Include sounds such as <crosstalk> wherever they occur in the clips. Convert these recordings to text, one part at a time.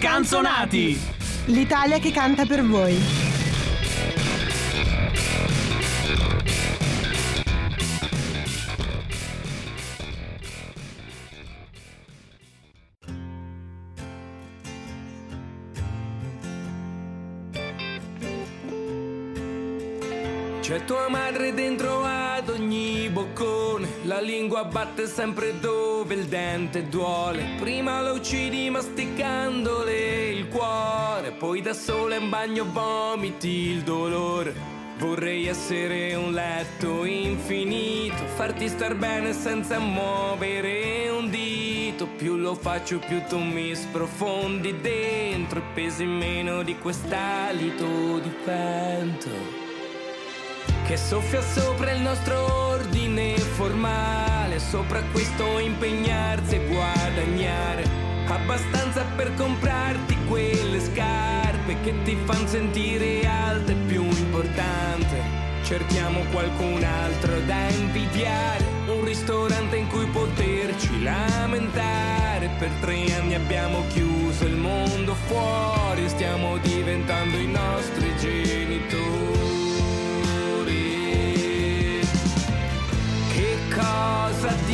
scanzonati! L'Italia che canta per voi. C'è tua madre dentro boccone, la lingua batte sempre dove il dente duole. Prima la uccidi masticandole il cuore, poi da sola in bagno vomiti il dolore. Vorrei essere un letto infinito, farti star bene senza muovere un dito. Più lo faccio, più tu mi sprofondi dentro e pesi meno di quest'alito di vento che soffia sopra il nostro ordine formale, sopra questo impegnarsi e guadagnare abbastanza per comprarti quelle scarpe che ti fanno sentire alta e più importante. Cerchiamo qualcun altro da invidiare, un ristorante in cui poterci lamentare. Per tre anni abbiamo chiuso il mondo fuori, stiamo diventando i nostri genitori. Che cosa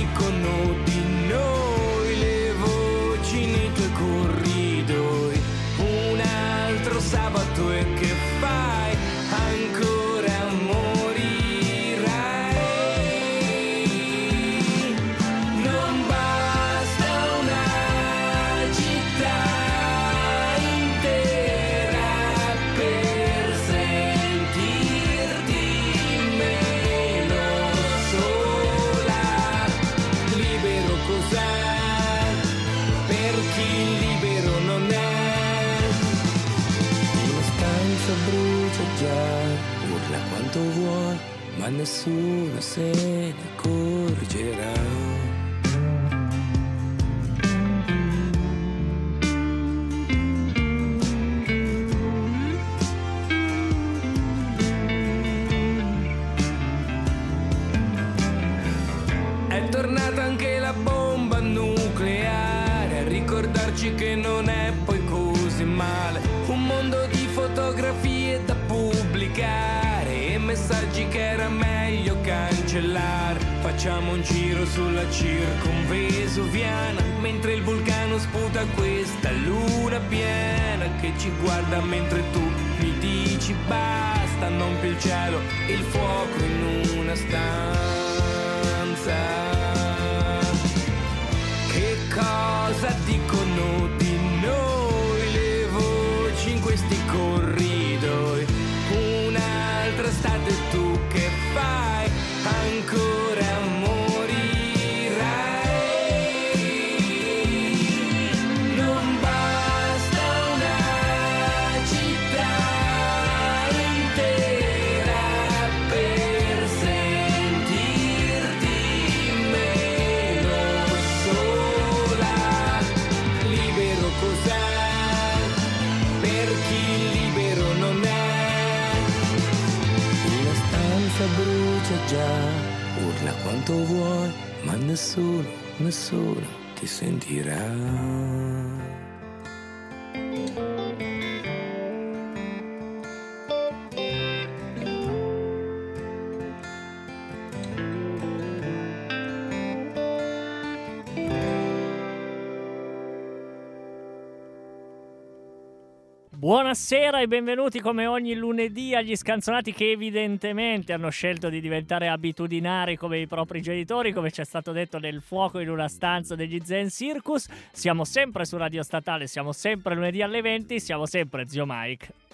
Buonasera e benvenuti come ogni lunedì agli scanzonati che evidentemente hanno scelto di diventare abitudinari come i propri genitori, come ci è stato detto nel fuoco in una stanza degli Zen Circus. Siamo sempre su Radio Statale, siamo sempre lunedì alle 20, siamo sempre Zio Mike.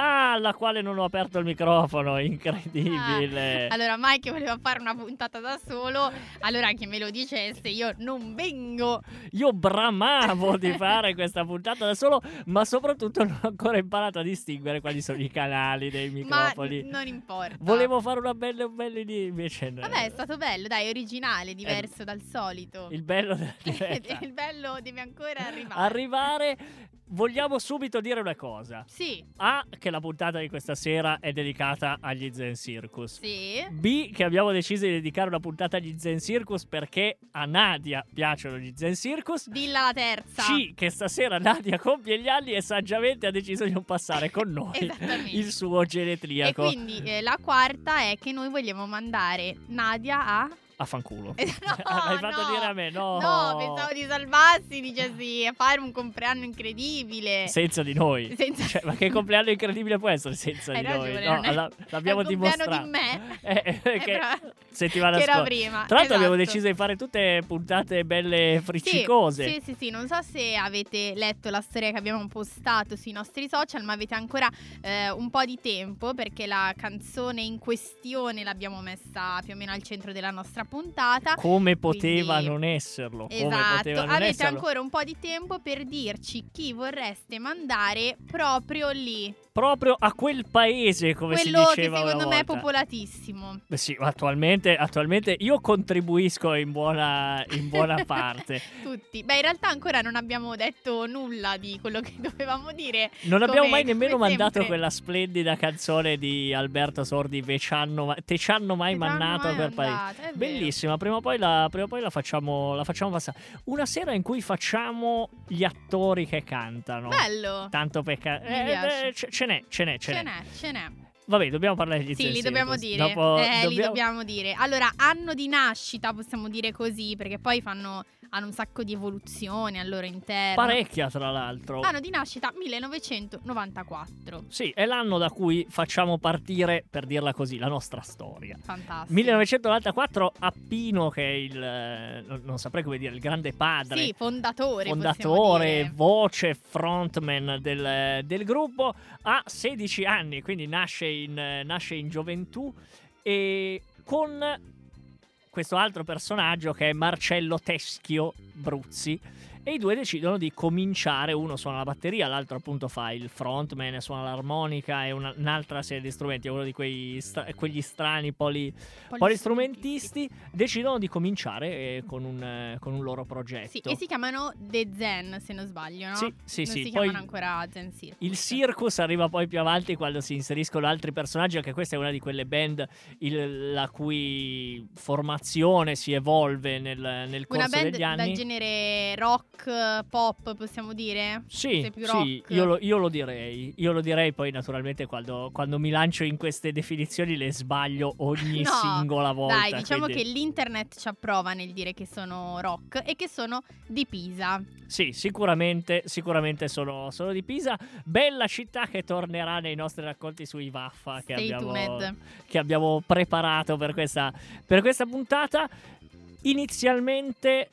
Ah, alla quale non ho aperto il microfono, incredibile. Ah, allora, Mike voleva fare una puntata da solo. Allora, che me lo dicesse, io non vengo. Io bramavo di fare questa puntata da solo, ma soprattutto non ho ancora imparato a distinguere quali sono i canali dei Ma microfoni. n- non importa. Volevo fare una bella un bella idea, invece no. Vabbè, è stato bello, dai, originale, diverso dal solito. Il bello della <laughs> diretta. Il bello deve ancora arrivare. Arrivare vogliamo subito dire una cosa. Sì, A, che la puntata di questa sera è dedicata agli Zen Circus. sì. B, che abbiamo deciso di dedicare una puntata agli Zen Circus perché a Nadia piacciono gli Zen Circus. Dilla la terza. C, che stasera Nadia compie gli anni e saggiamente ha deciso di non passare con noi <laughs> il suo E genetriaco. quindi eh, la quarta è che noi vogliamo mandare Nadia a... A fanculo. Eh, <laughs> no, <laughs> L'hai fatto no. dire a me, no. No, pensavo di salvarsi, dicessi, a fare un compleanno incredibile. Senza di noi. <laughs> Senza- Cioè, ma che compleanno incredibile può essere senza Hai di noi? No, è- alla- l'abbiamo è dimostrato. di me. Eh, eh, Eh, che settimana che scorsa. prima. Tra l'altro abbiamo esatto. deciso di fare tutte puntate belle Sì, friccicose. Sì, sì, sì, non so se avete letto la storia che abbiamo postato sui nostri social, ma avete ancora eh, un po' di tempo perché la canzone in questione l'abbiamo messa più o meno al centro della nostra puntata. Come poteva Quindi- non esserlo? Esatto, non avete esserlo? ancora un po' di tempo per dirci chi vorreste mandare proprio lì. Proprio a quel paese, come Quello si che diceva una secondo me è popolatissimo. Beh, sì, attualmente, attualmente io contribuisco in buona, in buona <laughs> parte. Tutti. Beh, in realtà ancora non abbiamo detto nulla di quello che <laughs> dovevamo dire. Non abbiamo Come- mai nemmeno mandato sempre. quella splendida canzone di Alberto Sordi, Ve ci hanno ma- Te ci hanno mai Che t'hanno mannato mai quel paese. vero. Bellissima, prima o poi, la, prima o poi la, facciamo, la facciamo passare. Una sera in cui facciamo gli attori che cantano. Bello. Tanto peccato. Mi piace. ce n'è, ce n'è, ce Ce n'è. n'è, ce n'è. Vabbè, dobbiamo parlare di Sì, li dobbiamo dire. Dopo- eh, li dobbiamo- dobbiamo dire. Allora, anno di nascita, possiamo dire così, perché poi fanno, hanno un sacco di evoluzioni al loro interno. Parecchia, tra l'altro. Anno di nascita 1994. Sì, è l'anno da cui facciamo partire, per dirla così, la nostra storia. Fantastico. 1994, Appino, che è il. eh, non, saprei come dire, il grande padre. Sì, fondatore. fondatore, voce, frontman del, del gruppo, ha 16 anni, quindi nasce in, nasce in gioventù e con questo altro personaggio che è Marcello Teschio Bruzzi e i due decidono di cominciare, uno suona la batteria, l'altro appunto fa il frontman, suona l'armonica e una- un'altra serie di strumenti, è uno di quei stra- quegli strani poli, polistrumentisti, decidono di cominciare eh, con, un, eh, con un loro progetto. Sì, e si chiamano The Zen, se non sbaglio, no? Sì, sì, non sì, si poi- chiamano ancora Zen Circus. Il circus arriva poi più avanti quando si inseriscono altri personaggi, anche questa è una di quelle band il- la cui formazione si evolve nel, nel Una corso band degli dal anni. genere rock, pop, possiamo dire? Sì, sì, rock? io lo, io lo direi. Io lo direi poi naturalmente quando, quando mi lancio in queste definizioni le sbaglio ogni No, singola volta. Dai, diciamo quindi- che l'internet ci approva nel dire che sono rock e che sono di Pisa. Sì, sicuramente, sicuramente sono, sono di Pisa. Bella città che tornerà nei nostri racconti sui Vaffa che abbiamo, che abbiamo preparato per questa, per questa puntata. Inizialmente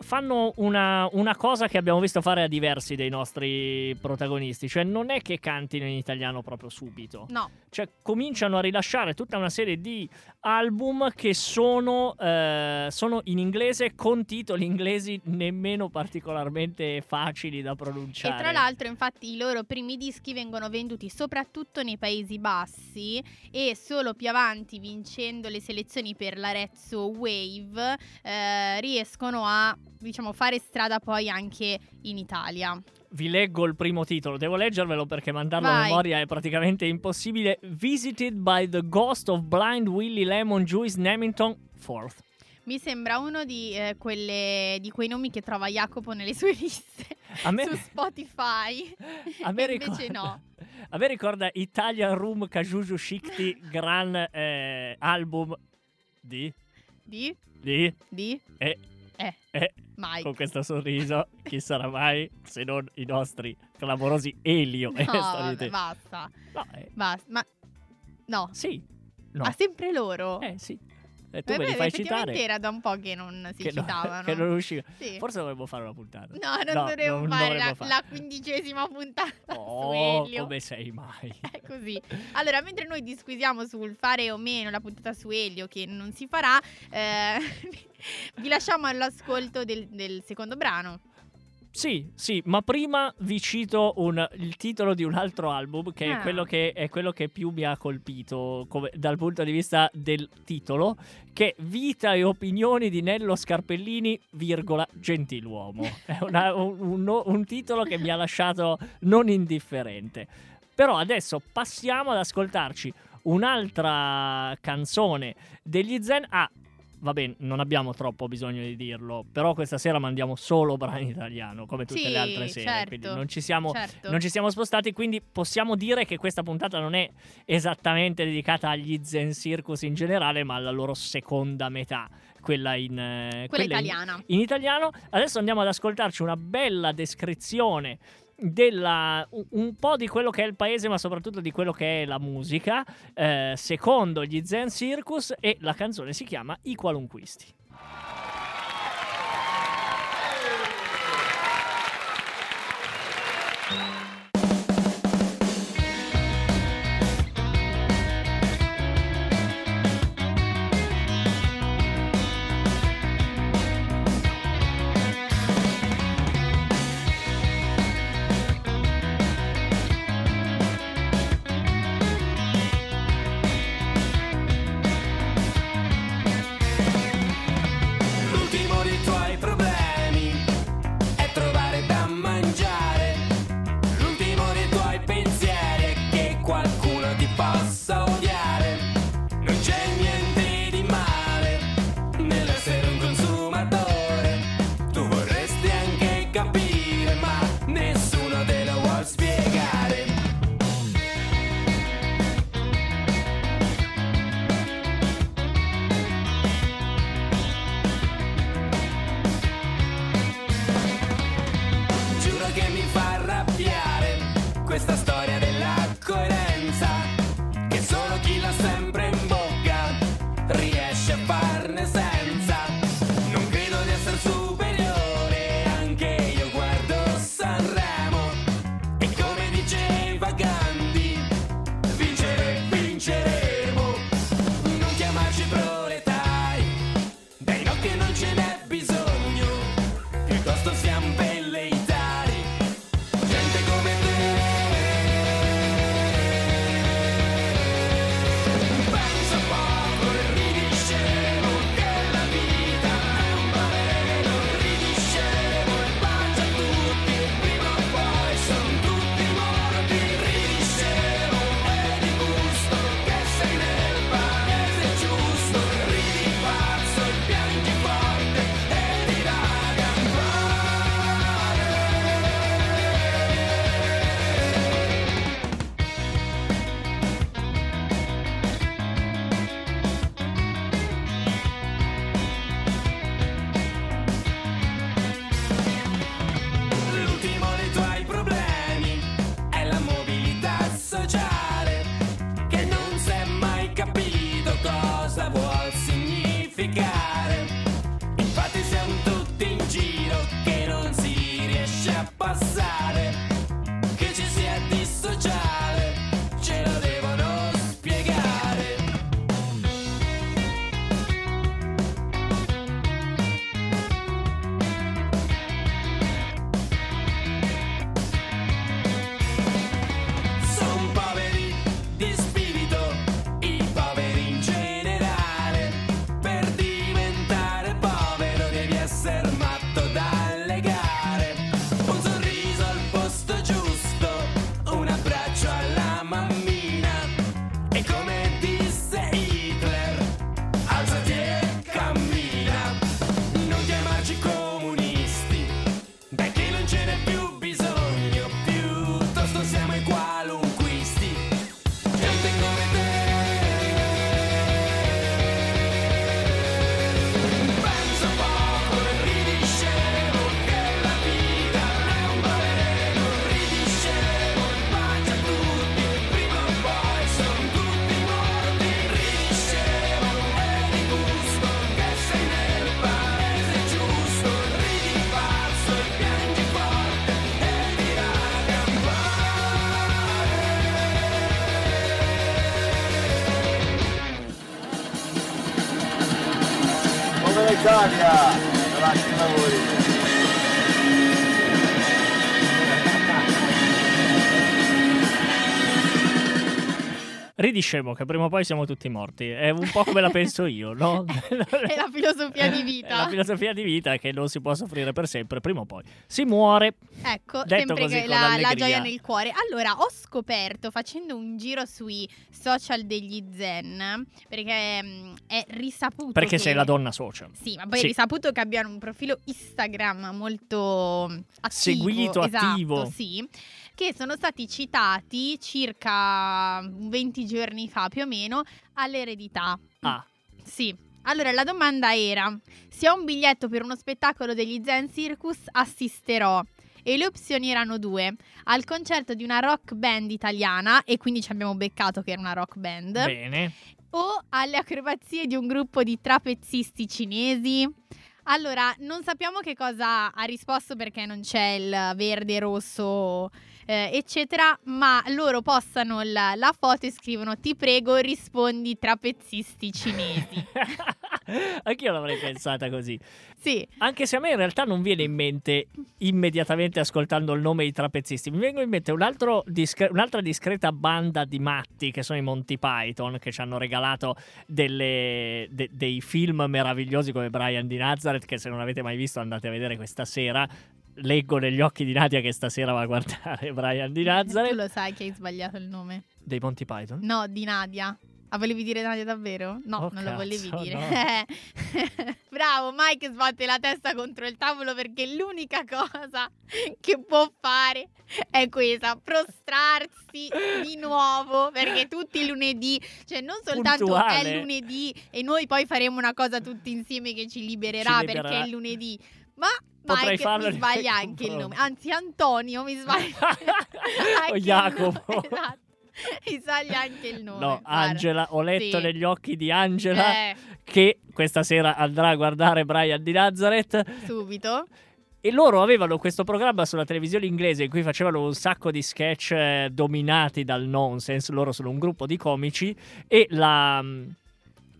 fanno una, una cosa che abbiamo visto fare a diversi dei nostri protagonisti, cioè non è che cantino in italiano proprio subito, No, cioè cominciano a rilasciare tutta una serie di album che sono, eh, sono in inglese con titoli inglesi nemmeno particolarmente facili da e pronunciare. tra l'altro infatti i loro primi dischi vengono venduti soprattutto nei Paesi Bassi e solo più avanti vincendo le selezioni per l'Arezzo Wave eh, riescono a diciamo fare strada poi anche in Italia. Vi leggo il primo titolo, devo leggervelo perché mandarlo a Vai. memoria è praticamente impossibile. Visited by the Ghost of Blind Willie Lemon Juice Nemington IV. Mi sembra uno di, eh, quelle, di quei nomi che trova Jacopo nelle sue <laughs> liste A me, su Spotify. a me E invece ricorda, no. <laughs> a me ricorda Italian Room Kajuju Shikti gran eh, album di, Di? di Di? e Eh, e Mike. con questo sorriso <laughs> chi sarà mai se non i nostri clamorosi Elio e No, storie vabbè, basta, No, eh, basta. Ma no, sì, no, ma sempre loro. eh sì. E tu Beh, me li fai citare. era da un po' che non si <laughs> che, no- citavano. <laughs> che non usciva. Sì. Forse dovremmo fare una puntata. No, non dovremmo non fare, la, fare. la quindicesima puntata Oh, come sei mai? <laughs> È così. Allora, mentre noi disquisiamo sul fare o meno la puntata su Elio, che non si farà, eh, vi lasciamo all'ascolto del, del secondo brano. Sì, sì, ma prima vi cito un- il titolo di un altro album che, è, Ah. quello che è quello che più mi ha colpito come- dal punto di vista del titolo, che è Vita e opinioni di Nello Scarpellini, virgola, gentiluomo. È una- un, un- un titolo che mi ha lasciato non indifferente. Però adesso passiamo ad ascoltarci un'altra canzone degli Zen. Ah, va bene, non abbiamo troppo bisogno di dirlo, però questa sera mandiamo solo brani italiano, come tutte Sì, le altre sere, certo, quindi non ci, siamo, certo. non ci siamo spostati, quindi possiamo dire che questa puntata non è esattamente dedicata agli Zen Circus in generale, ma alla loro seconda metà, quella in... eh, Quella in- italiana. in italiano. Adesso andiamo ad ascoltarci una bella descrizione della un- po' di quello che è il paese, ma soprattutto di quello che è la musica, eh, secondo gli Zen Circus, e la canzone si chiama I Qualunquisti. Riesce a ridi scemo che prima o poi siamo tutti morti. È un po' come la penso io, no? <laughs> è la filosofia di vita. È la filosofia di vita che non si può soffrire per sempre, prima o poi si muore. Ecco, Detto sempre così, che la, la gioia nel cuore. Allora, ho scoperto facendo un giro sui social degli zen, perché mm, è risaputo Perché che- sei la donna social. Sì, ma poi Sì. è risaputo che abbiano un profilo Instagram molto attivo, Seguito, esatto, attivo. sì, che sono stati citati circa 20 giorni fa più o meno all'eredità. Ah, Sì. Allora la domanda era: se ho un biglietto per uno spettacolo degli Zen Circus, assisterò. E le opzioni erano due: al concerto di una rock band italiana, e quindi ci abbiamo beccato che era una rock band, bene. o alle acrobazie di un gruppo di trapezzisti cinesi. Allora, non sappiamo che cosa ha risposto perché non c'è il verde, rosso, eh, eccetera, ma loro postano la, la foto e scrivono ti prego rispondi trapezzisti cinesi. <laughs> Anch'io l'avrei pensata così. sì, Anche se a me in realtà non viene in mente immediatamente ascoltando il nome dei trapezzisti, mi vengono in mente un altro discre- un'altra discreta banda di matti che sono i Monty Python che ci hanno regalato delle- de- dei film meravigliosi come Brian di Nazareth che se non avete mai visto andate a vedere questa sera. Leggo negli occhi di Nadia che stasera va a guardare Brian di <laughs> tu Nazareth lo sai che hai sbagliato il nome. dei Monty Python. No, di Nadia. Ah, volevi dire Nadia davvero? No, Oh, non lo volevi cazzo, dire. no. <laughs> Bravo, Mike sbatte la testa contro il tavolo perché l'unica cosa che può fare è questa, prostrarsi di nuovo perché tutti i lunedì, cioè non soltanto Puntuale. è lunedì e noi poi faremo una cosa tutti insieme che ci libererà, Ci libererà. perché è lunedì, ma Potrei farlo mi sbaglia <laughs> anche il nome, anzi Antonio mi sbaglia <laughs> O Jacopo. esatto. Mi sbaglia anche il nome. No, guarda. Angela, ho letto Sì. negli occhi di Angela Eh, che questa sera andrà a guardare Brian di Nazareth subito. e loro avevano questo programma sulla televisione inglese in cui facevano un sacco di sketch eh, dominati dal nonsense, loro sono un gruppo di comici e la-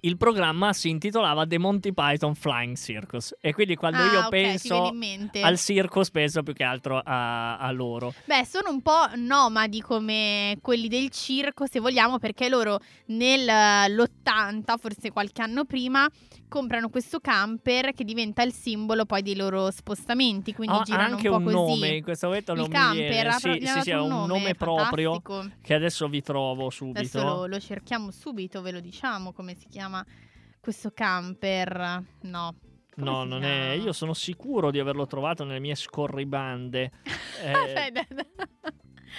il programma si intitolava The Monty Python Flying Circus e quindi quando ah, io ok, ti viene penso al circus penso più che altro a, a loro. Beh, sono un po' nomadi come quelli del circo, se vogliamo, perché loro nell'80, forse qualche anno prima, comprano questo camper che diventa il simbolo poi dei loro spostamenti, quindi Ha girano anche un po' un così. nome, in questo momento non il mi camper viene. ha Sì, proprio sì, sì, un nome proprio fantastico. che adesso vi trovo subito. Adesso lo, lo cerchiamo subito, ve lo diciamo come si chiama questo camper. No. come No, non è. chiama? Io sono sicuro di averlo trovato nelle mie scorribande. <laughs> Eh,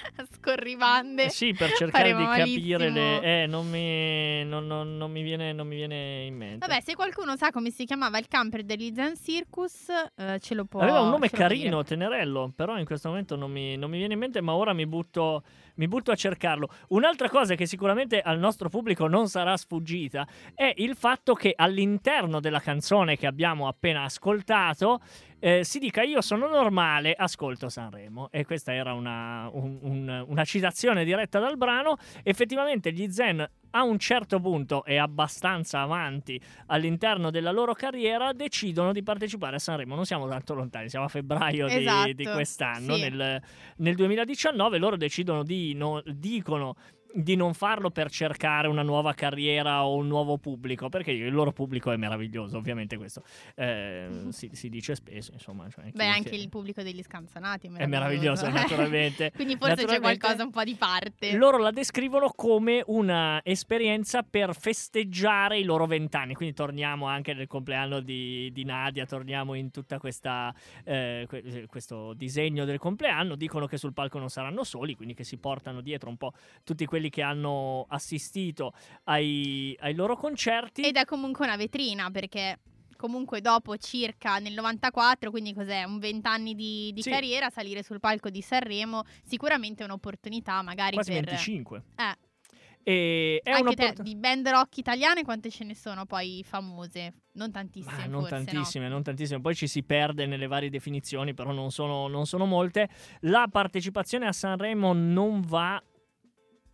<laughs> Scorribande. eh sì, per cercare di capire malissimo. le. Eh, non mi, non, non- non mi viene, non mi viene in mente. Vabbè, se qualcuno sa come si chiamava il camper degli Zen Circus, eh, ce lo può Aveva un nome carino, Tenerello, però in questo momento non mi, non mi viene in mente, ma ora mi butto, mi butto a cercarlo. Un'altra cosa che sicuramente al nostro pubblico non sarà sfuggita è il fatto che all'interno della canzone che abbiamo appena ascoltato eh, si dica io sono normale, ascolto Sanremo. E questa era una, un- un- una citazione diretta dal brano. Effettivamente gli Zen a un certo punto e abbastanza avanti all'interno della loro carriera decidono di partecipare a Sanremo. Non siamo tanto lontani, siamo a febbraio di- Esatto, di, quest'anno. sì. Nel, nel 2019 loro decidono di no- dicono di non farlo per cercare una nuova carriera o un nuovo pubblico, perché il loro pubblico è meraviglioso, ovviamente questo eh, <laughs> si, si dice spesso, insomma. cioè. Beh, anche il pubblico degli scanzonati è è meraviglioso, naturalmente. <laughs> Quindi forse c'è Naturalmente, qualcosa un po' di parte. Loro la descrivono come una esperienza per festeggiare i loro vent'anni. Quindi torniamo anche nel compleanno di, di Nadia, torniamo in tutta questa eh, que- questo disegno del compleanno. Dicono che sul palco non saranno soli, quindi che si portano dietro un po' tutti quelli che hanno assistito ai, ai loro concerti. Ed è comunque una vetrina perché comunque dopo circa nel 94, quindi cos'è, un vent'anni di, di Sì. carriera, salire sul palco di Sanremo sicuramente è un'opportunità magari quasi per... 25. Eh, E è anche te, di band rock italiane quante ce ne sono poi famose? Non tantissime Ma non forse, no? tantissime, non tantissime. Poi ci si perde nelle varie definizioni, però non sono, non sono molte. La partecipazione a Sanremo non va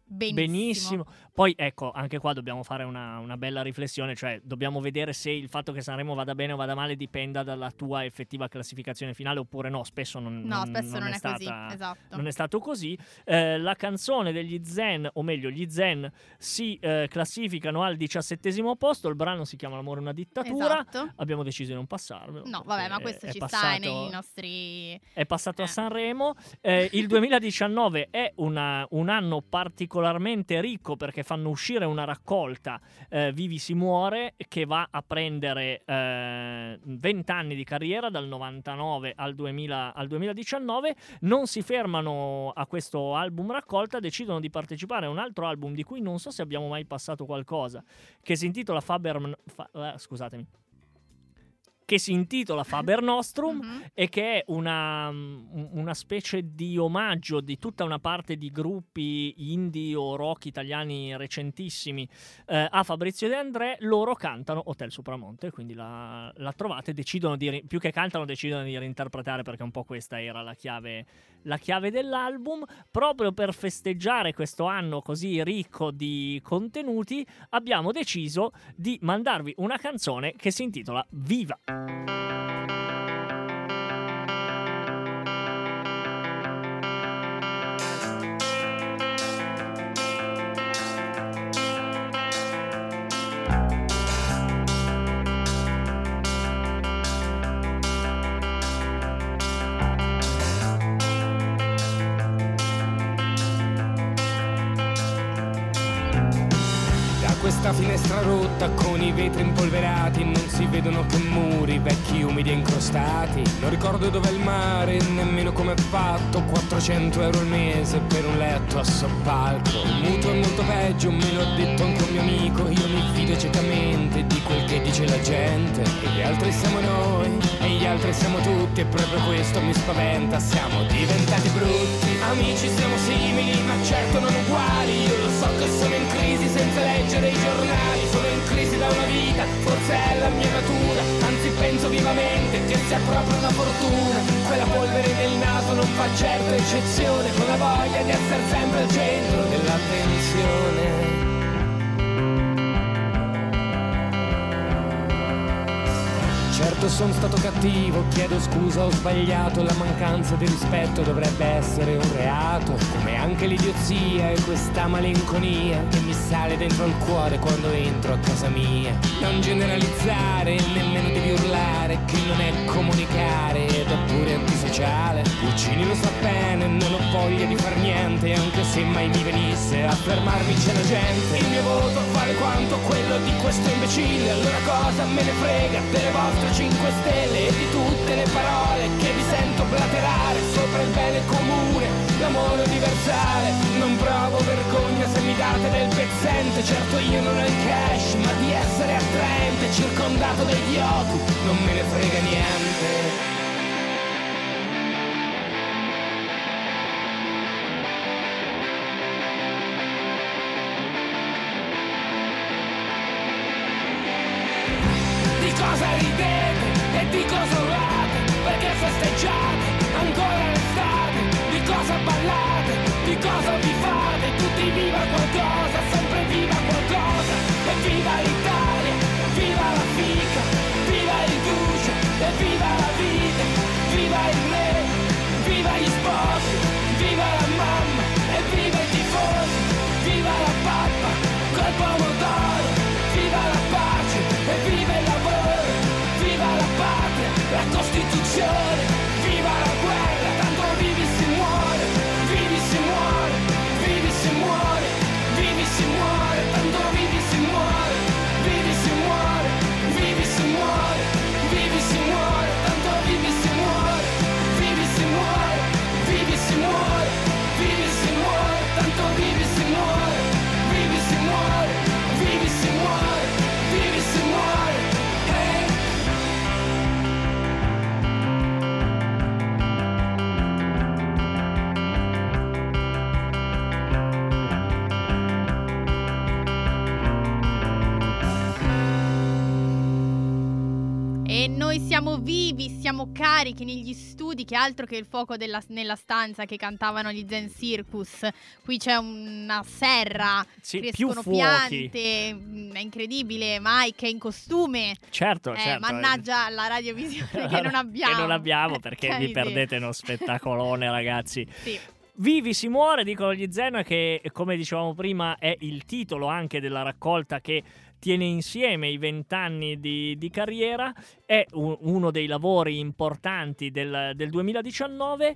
Benissimo. benissimo. Poi ecco, anche qua dobbiamo fare una, una, bella riflessione, cioè dobbiamo vedere se il fatto che Sanremo vada bene o vada male dipenda dalla tua effettiva classificazione finale oppure no, spesso non, no, non, spesso non, non è, è, stata, così, esatto. non è stato così. Eh, la canzone degli Zen, o meglio gli Zen, si eh, classificano al diciassettesimo posto, il brano si chiama L'amore è una dittatura, Esatto. abbiamo deciso di non passarlo. No, vabbè, ma questo ci passato, sta nei nostri... È passato Eh. a Sanremo. Eh, il 2019 è una- un anno particolarmente ricco perché fanno uscire una raccolta, eh, Vivi si muore, che va a prendere eh, 20 anni di carriera dal 99 al, 2000 al 2019. Non si fermano a questo album raccolta, decidono di partecipare a un altro album di cui non so se abbiamo mai passato qualcosa, che si intitola Faber... Fa- eh, scusatemi. Che si intitola Faber Nostrum Mhm. e che è una, mm, una specie di omaggio di tutta una parte di gruppi indie o rock italiani recentissimi eh, a Fabrizio De André. Loro cantano Hotel Supramonte, quindi la, la trovate, decidono di, più che cantano, decidono di reinterpretare perché un po' questa era la chiave, la chiave dell'album. Proprio per festeggiare questo anno così ricco di contenuti, abbiamo deciso di mandarvi una canzone che si intitola Viva! 500 euro al mese per un letto a soppalco. Un mutuo è molto peggio, me l'ha detto anche un mio amico. Io mi fido ciecamente di quel che dice la gente. E gli altri siamo noi, e gli altri siamo tutti E proprio questo mi spaventa, siamo diventati brutti Amici siamo simili, ma certo non uguali. Io lo so che sono in crisi senza leggere i giornali. Sono in crisi da una vita, forse è la mia natura. Anzi penso vivamente che sia proprio una fortuna. Certo eccezione. Con la voglia di essere sempre al centro dell'attenzione. Certo sono stato cattivo, chiedo scusa, ho sbagliato, la mancanza di rispetto dovrebbe essere un reato, come anche l'idiozia e questa malinconia che mi sale dentro il cuore quando entro a casa mia. Non generalizzare, nemmeno devi urlare, che non è comunicare ed è pure antisociale. Puccini lo sa bene, non ho voglia di far niente, anche se mai mi venisse a fermarmi c'è la gente. Il mio voto vale quanto quello di questo imbecille, allora cosa me ne frega delle vostre 5 stelle e di tutte le parole che vi sento blaterare sopra il bene comune, l'amore universale. Non provo vergogna se mi date del pezzente, certo io non ho il cash, ma di essere attraente, circondato da idioti, non me ne frega niente. Cosa vi fate? Tutti viva qualcosa, carichi negli studi, che altro che il fuoco della- nella stanza che cantavano gli Zen Circus. Qui c'è una serra, Sì, crescono fuochi. piante, mm, è incredibile. Mike è in costume. Certo, Eh, certo. mannaggia la radiovisione che non <laughs> abbiamo. Che non abbiamo perché Che vi <laughs> perdete uno spettacolone, ragazzi. <laughs> Sì. Vivi si muore, dicono gli Zen, che come dicevamo prima è il titolo anche della raccolta che tiene insieme i vent'anni di, di carriera, è u- uno dei lavori importanti del, del 2019.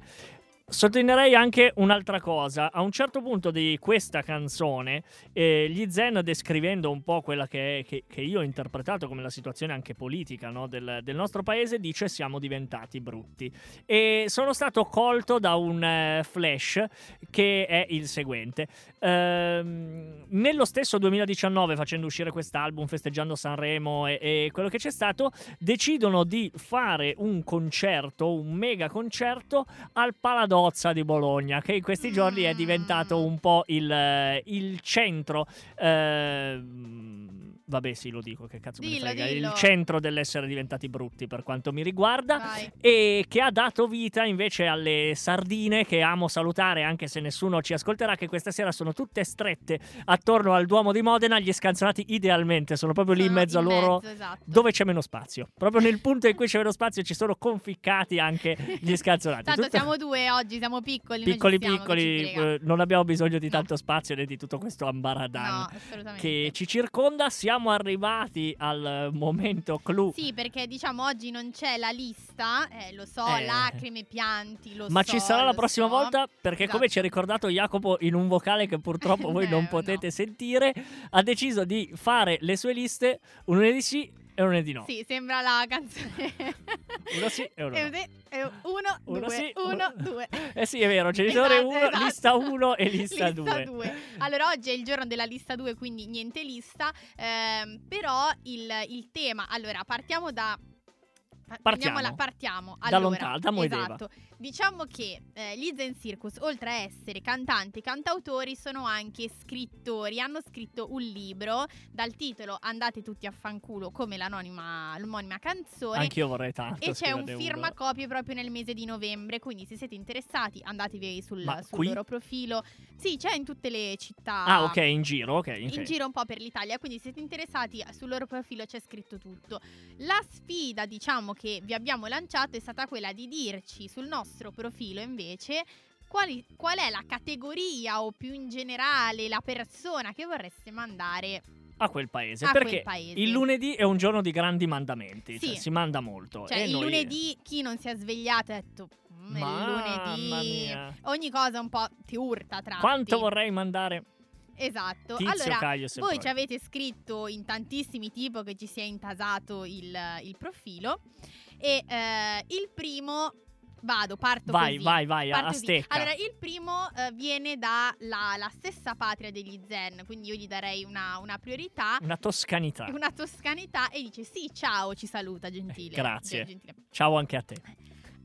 Sottolineerei anche un'altra cosa, a un certo punto di questa canzone, eh, gli Zen descrivendo un po' quella che, che- che io ho interpretato come la situazione anche politica no, del, del nostro paese, dice siamo diventati brutti. E sono stato colto da un eh, flash che è il seguente. Ehm, nello stesso 2019, facendo uscire quest'album, festeggiando Sanremo e, e quello che c'è stato, decidono di fare un concerto, un mega concerto al Paladozza di Bologna, che in questi giorni è diventato un po' il, eh, il centro. ehm, Vabbè, sì, lo dico, che cazzo me Dillo, frega. dillo. Il centro dell'essere diventati brutti per quanto mi riguarda Vai. e che ha dato vita invece alle sardine che amo salutare anche se nessuno ci ascolterà che questa sera sono tutte strette attorno al Duomo di Modena gli scanzonati idealmente sono proprio lì in Sono mezzo a loro mezzo, esatto. dove c'è meno spazio proprio nel punto in cui c'è meno spazio ci sono conficcati anche gli scanzonati Tanto Tutto- siamo due oggi, siamo piccoli. piccoli stiamo, che piccoli eh, non abbiamo bisogno di No. tanto spazio né di tutto questo ambaradan No, che ci circonda siamo arrivati al momento clou Sì, perché diciamo oggi non c'è la lista, eh, lo so, Eh. lacrime, pianti, lo Ma so. ci sarà la prossima so. volta perché come Esatto. ci ha ricordato Jacopo in un vocale che purtroppo voi non no. potete sentire, ha deciso di fare le sue liste un lunedì sì e un lunedì no. Sì, sembra la canzone. <laughs> Uno sì e uno no. E e uno, Uno due, sì, uno, <laughs> due. Eh sì, è vero, genitore Esatto, 1, esatto. lista 1 e lista 2. Lista 2. Allora, oggi è il giorno della lista 2, quindi niente lista. ehm, però il, il tema. Allora, partiamo da. Pa- Partiamo. partiamo. Da Allora, lontano, da Moedeva. Esatto. Diciamo che eh, gli Zen Circus, oltre a essere cantanti e cantautori, sono anche scrittori. Hanno scritto un libro dal titolo Andate tutti a fanculo, come l'anonima, l'omonima canzone. Anch'io vorrei tanto. E c'è un scriverne firma uno. copie proprio nel mese di novembre, quindi se siete interessati andatevi sul, sul loro profilo. Sì, c'è in tutte le città. Ah, ok, in giro, ok. In ok. giro un po' per l'Italia, quindi se siete interessati sul loro profilo c'è scritto tutto. La sfida, diciamo, che vi abbiamo lanciato è stata quella di dirci sul nostro profilo invece quali- qual è la categoria o più in generale la persona che vorreste mandare A quel paese. a quel perché paese. il lunedì è un giorno di grandi mandamenti. Sì. Cioè, si manda molto. Cioè, il noi- lunedì chi non si è svegliato ha detto "Mm, Mamma lunedì. mia. Ogni cosa un po' ti urta tra Quanto vorrei mandare Esatto. Tizio, allora, Caio voi Semproni. ci avete scritto in tantissimi tipo che ci si è intasato il, il profilo e eh, il primo vado, parto Vai, così. vai, vai, Parto a così. stecca. Allora, il primo eh, viene dalla la stessa patria degli Zen, quindi io gli darei una, una priorità, Una toscanità. una toscanità e dice sì, ciao, ci saluta, gentile. Eh, grazie. Gentile. Ciao anche a te.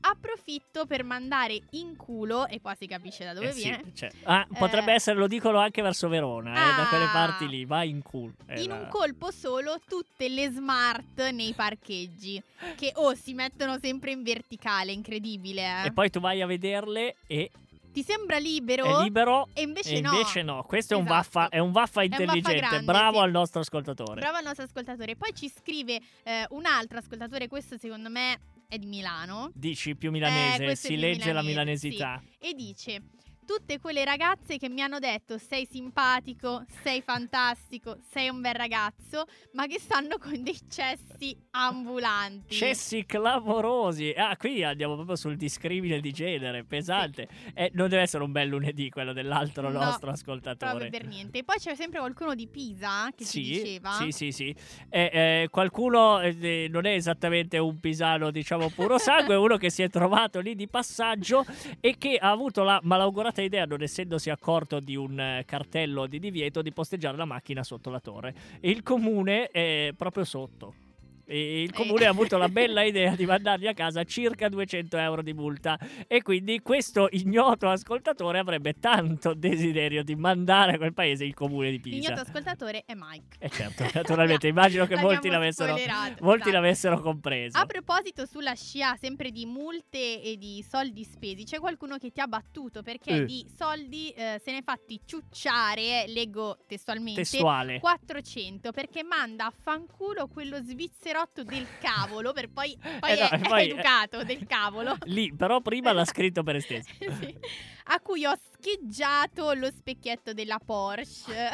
Approfitto per mandare in culo, e qua si capisce da dove Eh sì, viene, cioè, ah, potrebbe Eh. essere, lo dicono anche verso Verona, eh, da quelle Ah. parti lì, vai in culo. Eh, in la- un colpo solo tutte le smart nei parcheggi che oh, si mettono sempre in verticale, incredibile. eh. E poi tu vai a vederle e Ti sembra libero? è libero E invece e no. invece no. Questo è un Esatto. vaffa, è un vaffa un vaffa intelligente. grande, Bravo sì. al nostro ascoltatore. Bravo al nostro ascoltatore. Poi ci scrive eh, un altro ascoltatore, questo secondo me è di Milano, Dici più Eh, milanese, è si più legge la milanese, milanesità. e dice... Tutte quelle ragazze che mi hanno detto sei simpatico, sei fantastico, sei un bel ragazzo, ma che stanno con dei cessi ambulanti. Cessi clamorosi. Ah, qui andiamo proprio sul discrimine di genere, pesante. Eh, non deve essere un bel lunedì quello dell'altro No, nostro Proprio ascoltatore. per niente. E poi c'è sempre qualcuno di Pisa che Sì, diceva. sì, sì, sì. Eh, eh, qualcuno eh, non è esattamente un pisano, diciamo, puro sangue, è <laughs> uno che si è trovato lì di passaggio e che ha avuto la malaugurata idea, non essendosi accorto di un eh, cartello di divieto, di posteggiare la macchina sotto la torre. E il comune è proprio sotto. E il comune ha avuto la <laughs> bella idea di mandargli a casa circa 200 euro di multa e quindi questo ignoto ascoltatore avrebbe tanto desiderio di mandare a quel paese il comune di Pisa. L'ignoto ascoltatore è Mike. E certo, <laughs> naturalmente, immagino che molti l'avessero, molti esatto. l'avessero compreso. A proposito, sulla scia sempre di multe e di soldi spesi, c'è qualcuno che ti ha battuto perché Eh. di soldi eh, se ne è fatti ciucciare, leggo testualmente, Testuale. 400 perché manda a fanculo quello svizzerotto del cavolo per poi, <laughs> poi Eh no, è, poi- è educato del cavolo. <laughs> Lì, però prima l'ha scritto per esteso. <laughs> Sì. A cui ho scheggiato lo specchietto della Porsche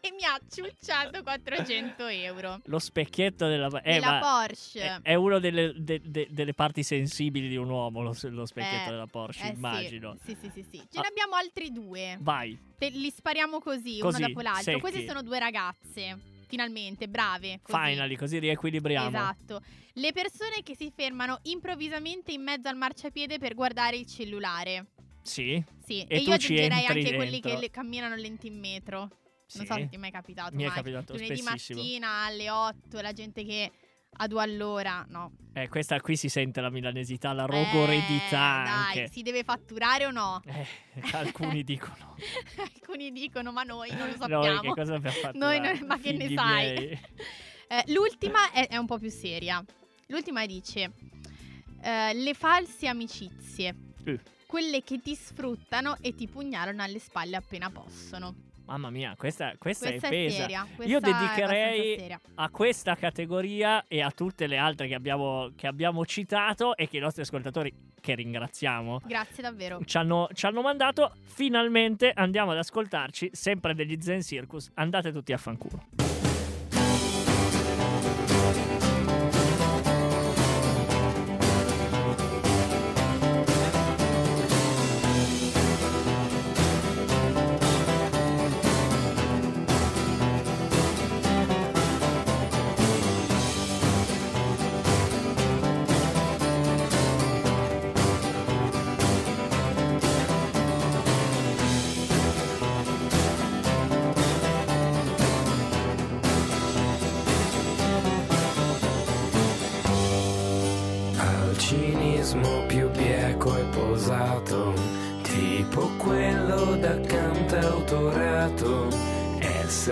e mi ha ciucciato 400 euro. Lo specchietto della, eh, della Porsche. è, è una delle, de- de- delle parti sensibili di un uomo, lo, lo specchietto Eh, della Porsche, Eh immagino. Sì, sì, sì, sì. Ce Ah. ne abbiamo altri due. Vai. Te- li spariamo così, Così, uno dopo l'altro. secchi. Queste sono due ragazze, finalmente, brave. Così. Finally, così riequilibriamo. Esatto. Le persone che si fermano improvvisamente in mezzo al marciapiede per guardare il cellulare. Sì. Sì, E e, io aggiungerei anche quelli che dentro. le- camminano lenti in metro. Non sì. so se ti è mai capitato. Mi è mai. capitato Lunedì spessissimo. mattina alle 8, la gente che a due all'ora, no. Eh, questa qui si sente la milanesità, la Eh, rogoredità anche. Dai, si deve fatturare o no? Eh, alcuni <laughs> dicono. Alcuni dicono, ma noi non lo Noi sappiamo. che cosa abbiamo fatto? Noi non- ma che ne sai? <laughs> Eh, l'ultima è, è un po' più seria. L'ultima dice: eh, Le false amicizie. Eh. Quelle che ti sfruttano e ti pugnalano alle spalle appena possono. Mamma mia, questa, questa, Questa è è pesa. seria. Io questa è dedicherei seria. a questa categoria e a tutte le altre che abbiamo, che abbiamo citato e che i nostri ascoltatori, che ringraziamo, Grazie davvero. ci hanno, ci hanno mandato. Finalmente andiamo ad ascoltarci, sempre degli Zen Circus. Andate tutti a fanculo.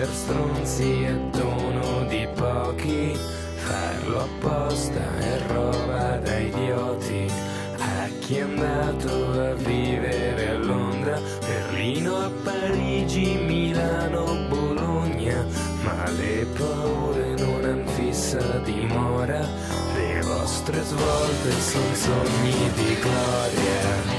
Esser stronzi è dono di pochi, farlo apposta è roba da idioti. A chi è andato a vivere a Londra, Berlino, a Parigi, Milano, Bologna, ma le paure non han fissa dimora. Le vostre svolte sono sogni di gloria.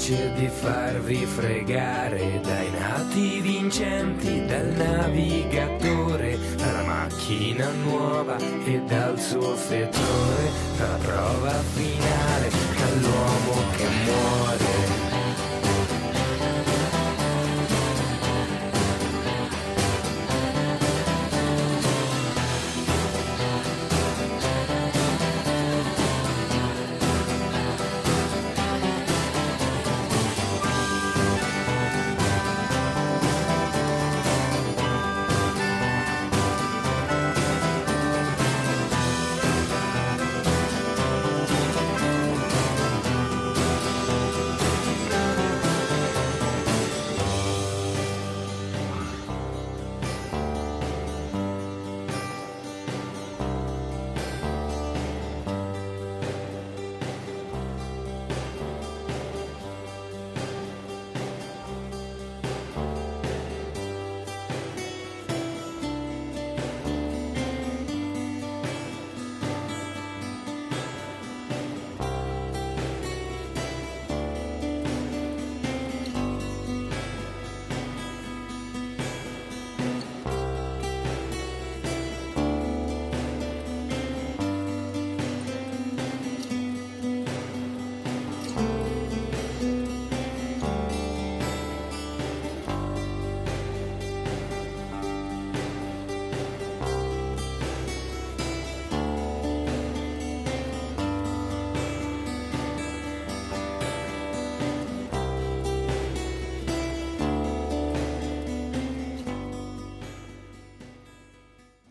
Piace di farvi fregare dai nati vincenti, dal navigatore, dalla macchina nuova e dal suo fettore, dalla prova finale, dal l'uomo che muore.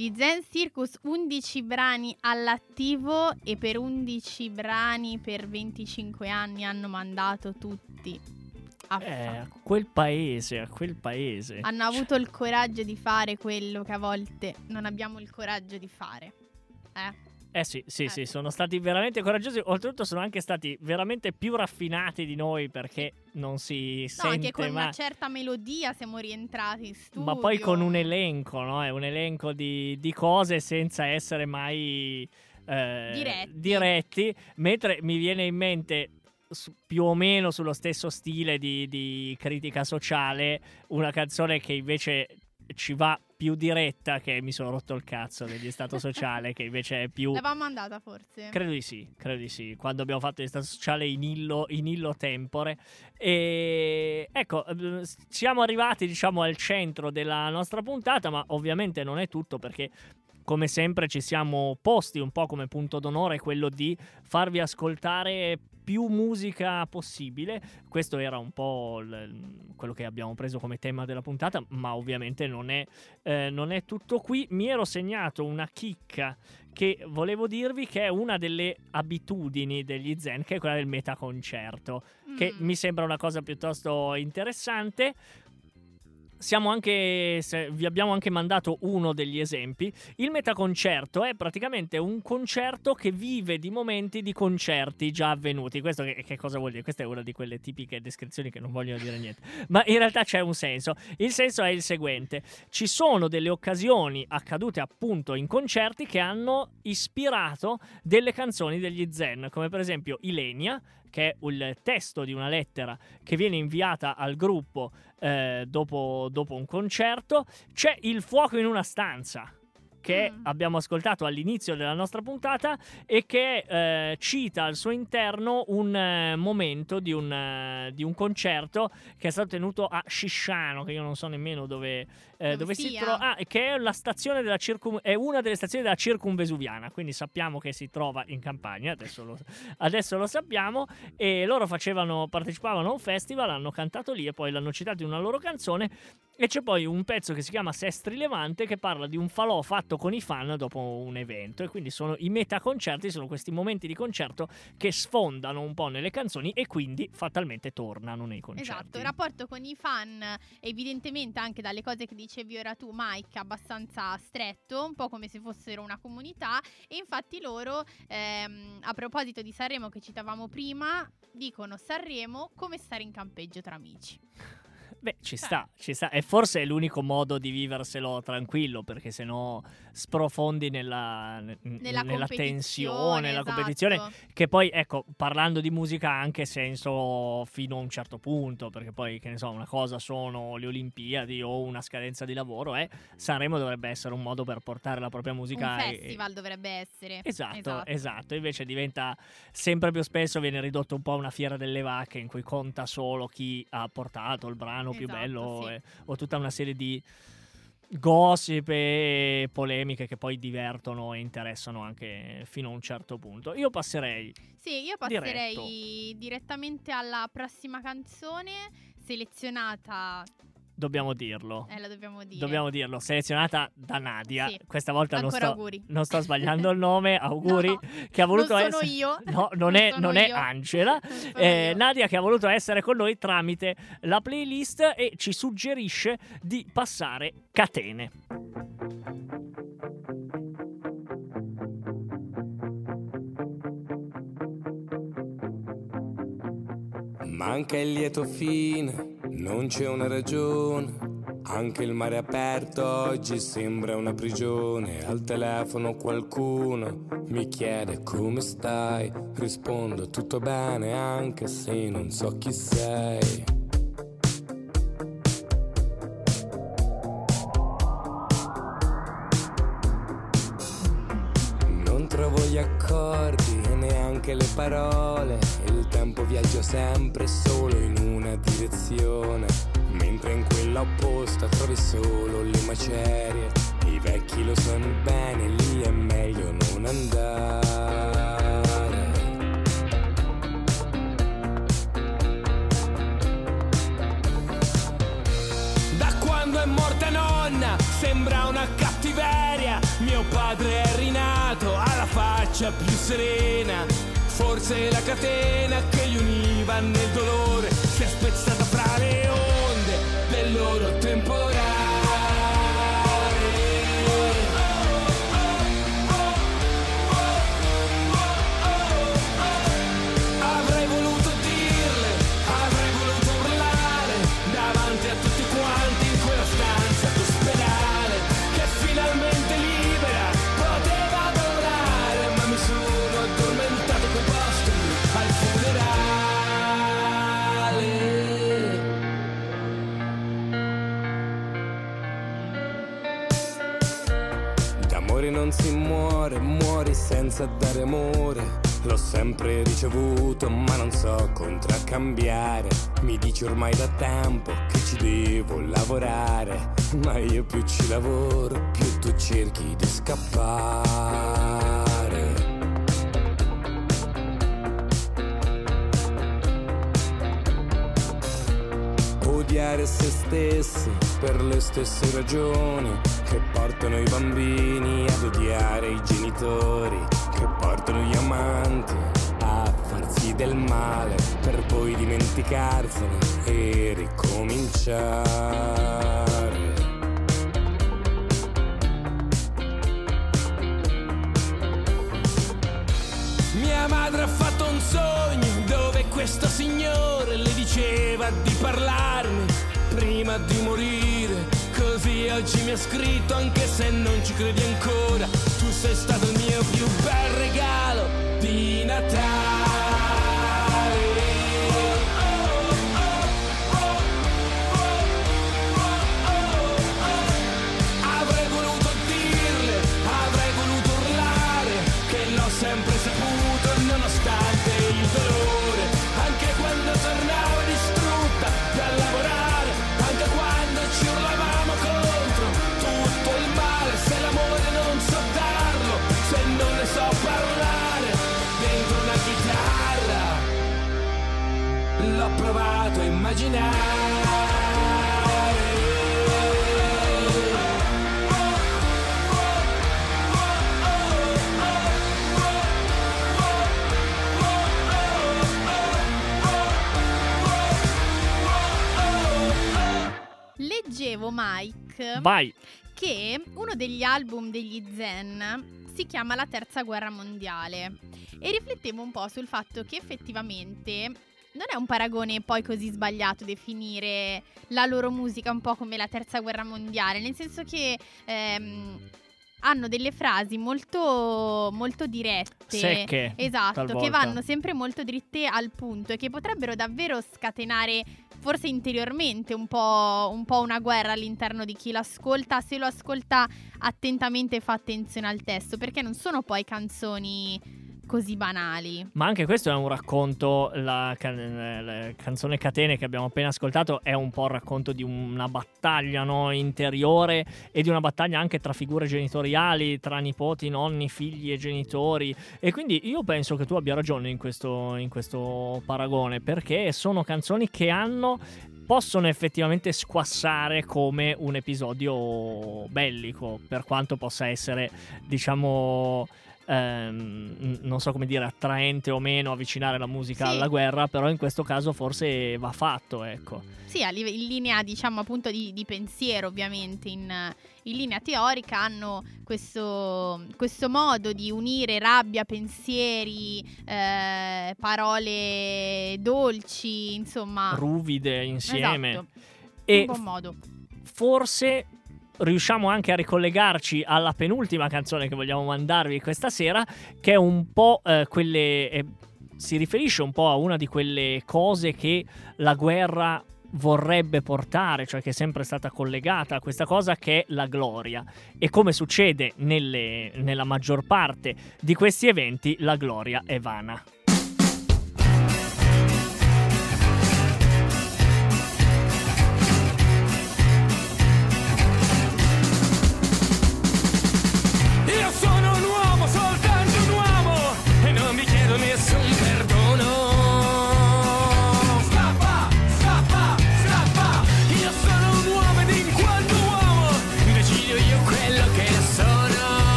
Gli Zen Circus 11 brani all'attivo e per 11 brani per 25 anni hanno mandato tutti a Eh, a quel paese, a quel paese. Hanno avuto il coraggio di fare quello che a volte non abbiamo il coraggio di fare. Eh? Eh sì, sì, sì, Ecco. sono stati veramente coraggiosi. Oltretutto sono anche stati veramente più raffinati di noi perché non si No, sente anche con mai. una certa melodia siamo rientrati in studio. Ma poi con un elenco, no? È un elenco di, di cose senza essere mai eh, Diretti. diretti. Mentre mi viene in mente su- più o meno sullo stesso stile di, di critica sociale una canzone che invece ci va più diretta che mi sono rotto il cazzo degli stato sociale che invece è più L'avevamo mandata forse. Credo di sì, credo di sì. Quando abbiamo fatto il stato sociale in illo, in illo tempore. E ecco, eh, siamo arrivati, diciamo, al centro della nostra puntata, ma ovviamente non è tutto perché. Come sempre ci siamo posti un po' come punto d'onore quello di farvi ascoltare più musica possibile. Questo era un po' il- quello che abbiamo preso come tema della puntata, ma ovviamente non è, eh, non è tutto qui. Mi ero segnato una chicca che volevo dirvi che è una delle abitudini degli zen, che è quella del metaconcerto, che Mm. mi sembra una cosa piuttosto interessante. Anche, vi abbiamo anche mandato uno degli esempi. Il metaconcerto è praticamente un concerto che vive di momenti di concerti già avvenuti. Questo che, che cosa vuol dire? Questa è una di quelle tipiche descrizioni che non vogliono dire niente. Ma in realtà c'è un senso. Il senso è il seguente: ci sono delle occasioni accadute appunto in concerti che hanno ispirato delle canzoni degli Zen, come per esempio Ilenia, che è il testo di una lettera che viene inviata al gruppo eh, dopo, dopo un concerto. C'è Il fuoco in una stanza. Che Mm. abbiamo ascoltato all'inizio della nostra puntata e che eh, cita al suo interno un eh, momento di un, eh, di un concerto che è stato tenuto a Scisciano, che io non so nemmeno dove, eh, Dove dove si trova. Ah, che è, la stazione della circum- è una delle stazioni della circumvesuviana, quindi sappiamo che si trova in campagna, adesso lo, adesso lo sappiamo. E loro facevano, partecipavano a un festival, hanno cantato lì e poi l'hanno citato in una loro canzone. E c'è poi un pezzo che si chiama Sestri Levante che parla di un falò fatto con i fan dopo un evento. E quindi sono i metaconcerti, sono questi momenti di concerto che sfondano un po' nelle canzoni e quindi fatalmente tornano nei concerti. Esatto, il rapporto con i fan, evidentemente anche dalle cose che dicevi ora tu, Mike, abbastanza stretto, un po' come se fossero una comunità. E infatti loro, ehm, a proposito di Sanremo che citavamo prima, dicono Sanremo come stare in campeggio tra amici. Beh, ci Cioè. sta, ci sta. E forse è l'unico modo di viverselo tranquillo, perché sennò sprofondi nella, ne- Nella, nella tensione, nella esatto. competizione. Che poi, ecco, parlando di musica ha anche senso fino a un certo punto, perché poi, che ne so, una cosa sono le Olimpiadi o una scadenza di lavoro, e Sanremo dovrebbe essere un modo per portare la propria musica. Un e- festival dovrebbe essere. Esatto, esatto, invece diventa sempre più spesso viene ridotto un po' a una fiera delle vacche in cui conta solo chi ha portato il brano più Esatto, bello sì. e- o tutta una serie di gossip e polemiche che poi divertono e interessano anche fino a un certo punto. Io passerei Sì, io passerei direttamente alla prossima canzone selezionata, dobbiamo dirlo. eh la dobbiamo dire. Dobbiamo dirlo, selezionata da Nadia. Sì. Questa volta non sto, auguri. non sto sbagliando <laughs> il nome, auguri. No, che ha voluto non sono essere... io. <laughs> No, non, è, sono non è. Angela. <laughs> Non Eh. Nadia che ha voluto essere con noi tramite la playlist e ci suggerisce di passare catene. Manca il lieto fine, non c'è una ragione. Anche il mare aperto oggi sembra una prigione. Al telefono qualcuno mi chiede come stai. Rispondo tutto bene anche se non so chi sei. Non trovo gli accordi e neanche le parole. Il tempo viaggia sempre solo in una trovi solo le macerie. I vecchi lo sanno bene, lì è meglio non andare. Da quando è morta nonna sembra una cattiveria. Mio padre è rinato, ha la faccia più serena. Forse la catena che li univa nel dolore si è spezzata fra le del loro temporale. Senza dare amore. L'ho sempre ricevuto, ma non so contraccambiare. Mi dici ormai da tempo che ci devo lavorare. Ma io più ci lavoro, più tu cerchi di scappare. Odiare se stessi per le stesse ragioni che portano i bambini ad odiare i genitori, che portano gli amanti a farsi del male per poi dimenticarsene e ricominciare. Mia madre ha fatto un sogno dove questo signore le diceva di parlarmi prima di morire. Così oggi mi ha scritto anche se non ci credi ancora. Sei stato il mio più bel regalo di Natale. Immaginare. Leggevo Mike Vai. che uno degli album degli Zen si chiama La Terza Guerra Mondiale e riflettevo un po' sul fatto che effettivamente non è un paragone poi così sbagliato definire la loro musica un po' come la terza guerra mondiale, nel senso che ehm, hanno delle frasi molto, molto dirette. Secche. Esatto, talvolta. che vanno sempre molto dritte al punto e che potrebbero davvero scatenare forse interiormente un po', un po' una guerra all'interno di chi l'ascolta, se lo ascolta attentamente e fa attenzione al testo, perché non sono poi canzoni così banali. Ma anche questo è un racconto, la, can- la canzone Catene che abbiamo appena ascoltato è un po' il racconto di una battaglia no, interiore e di una battaglia anche tra figure genitoriali, tra nipoti, nonni, figli e genitori. E quindi io penso che tu abbia ragione in questo, in questo paragone, perché sono canzoni che hanno possono effettivamente squassare come un episodio bellico, per quanto possa essere, diciamo, ehm, non so come dire, attraente o meno avvicinare la musica Sì. alla guerra, però in questo caso forse va fatto, ecco. Sì, in linea diciamo appunto di, di pensiero ovviamente, in, in linea teorica hanno questo, questo modo di unire rabbia, pensieri, eh, parole dolci, insomma. Ruvide insieme. Esatto, E un buon modo. forse riusciamo anche a ricollegarci alla penultima canzone che vogliamo mandarvi questa sera, che è un po' eh, quelle. eh, si riferisce un po' a una di quelle cose che la guerra vorrebbe portare, cioè che è sempre stata collegata a questa cosa che è la gloria. E come succede nelle- nella maggior parte di questi eventi, la gloria è vana.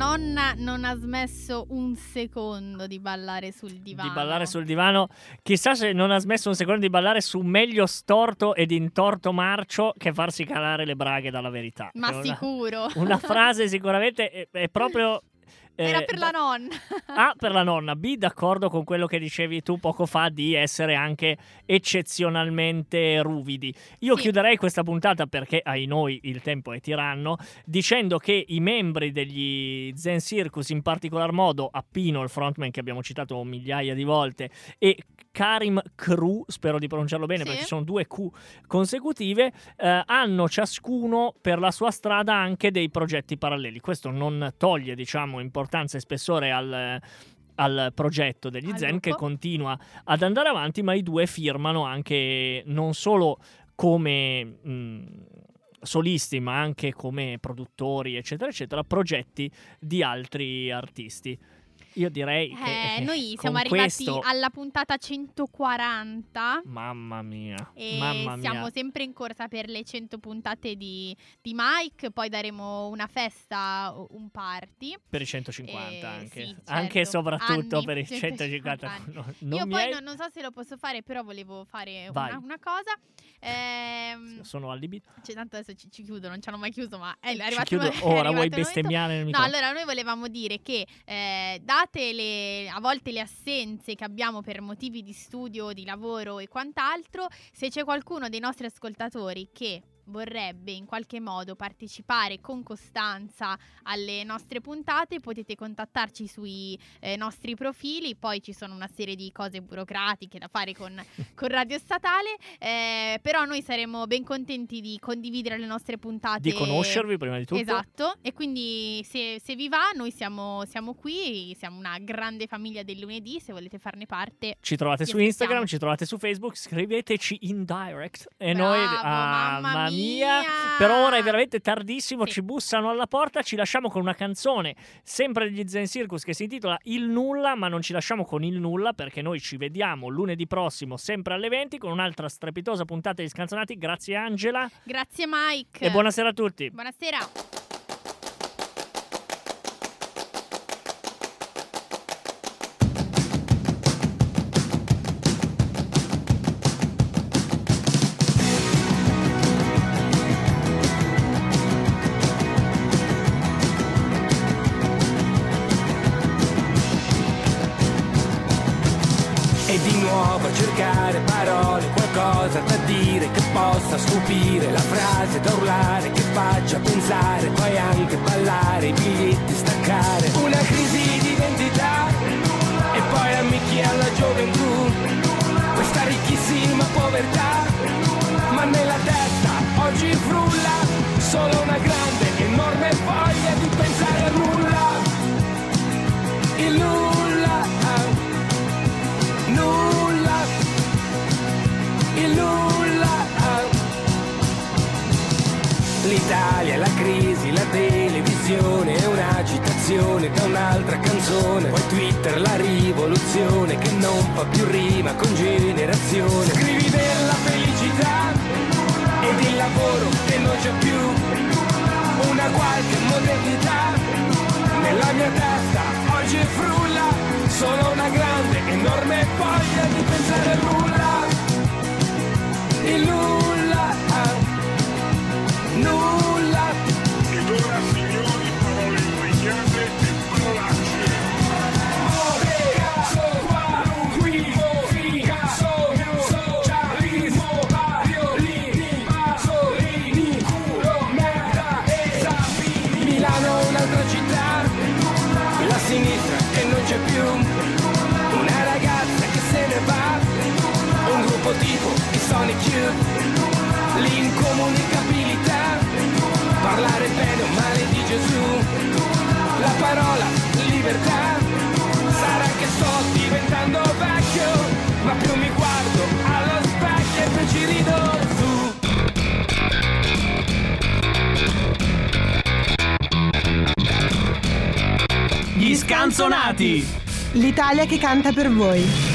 Ha, non ha smesso un secondo di ballare sul divano. Di ballare sul divano. Chissà se non ha smesso un secondo di ballare su meglio storto ed intorto marcio che farsi calare le braghe dalla verità. Ma È una- sicuro. Una frase sicuramente è, è proprio... eh, Era per la nonna. A <laughs> per la nonna, B d'accordo con quello che dicevi tu poco fa di essere anche eccezionalmente ruvidi. Io Sì. chiuderei questa puntata perché ai noi il tempo è tiranno dicendo che i membri degli Zen Circus, in particolar modo Appino, il frontman che abbiamo citato migliaia di volte, e Karim Kru, spero di pronunciarlo bene Sì. perché sono due Q consecutive, eh, hanno ciascuno per la sua strada anche dei progetti paralleli. Questo non toglie, diciamo, importanza e spessore al, al progetto degli Al Zen che gruppo. continua ad andare avanti, ma i due firmano anche non solo come mh, solisti, ma anche come produttori, eccetera, eccetera, progetti di altri artisti. Io direi che Eh, <laughs> noi siamo arrivati questo- alla puntata 140 Mamma mia, e mamma mia. siamo sempre in corsa per le 100 puntate di, di Mike, poi daremo una festa, un party. Per i 150 Eh, anche. sì, anche e certo. soprattutto Anni, per i 150 150. anni. No, non Io poi hai- non, non so se lo posso fare, però volevo fare una, una cosa. Ehm, Sono allibito. cioè, tanto adesso ci, ci chiudo, non ci hanno mai chiuso, ma è, è Ci arrivato chiudo il- <laughs> è ora, arrivato vuoi bestemmiare No, microfono? allora noi volevamo dire che eh, date le, a volte le assenze che abbiamo per motivi di studio, di lavoro e quant'altro, se c'è qualcuno dei nostri ascoltatori che vorrebbe in qualche modo partecipare con costanza alle nostre puntate, potete contattarci sui eh, nostri profili, poi ci sono una serie di cose burocratiche da fare con, <laughs> con Radio Statale, eh, però noi saremo ben contenti di condividere le nostre puntate. Di conoscervi prima di tutto. Esatto, e quindi se, se vi va, noi siamo, siamo qui, siamo una grande famiglia del lunedì, se volete farne parte. Ci trovate su Instagram, ci trovate su Facebook, scriveteci in direct e Bravo, noi ah, mamma mia. Mia. Per ora è veramente tardissimo, Sì. ci bussano alla porta, ci lasciamo con una canzone sempre degli Zen Circus che si intitola Il nulla, ma non ci lasciamo con il nulla perché noi ci vediamo lunedì prossimo sempre alle 20 con un'altra strepitosa puntata di Scanzonati. Grazie Angela Grazie Mike. e buonasera a tutti. Buonasera. Nulla nulla, il nulla. L'Italia, la crisi, la televisione è un'agitazione da un'altra canzone. Poi Twitter, la rivoluzione che non fa più rima con generazione. Scrivi della felicità ed il lavoro che non c'è più. Una qualche modernità nella mia testa oggi frulla solo una grande, enorme voglia di pensare al nulla. Il nulla, nulla. Sonic Youth, l'incomunicabilità, parlare bene o male di Gesù, la parola libertà, sarà che sto diventando vecchio, ma più mi guardo allo specchio e più ci rido su. Gli scanzonati! L'Italia che canta per voi.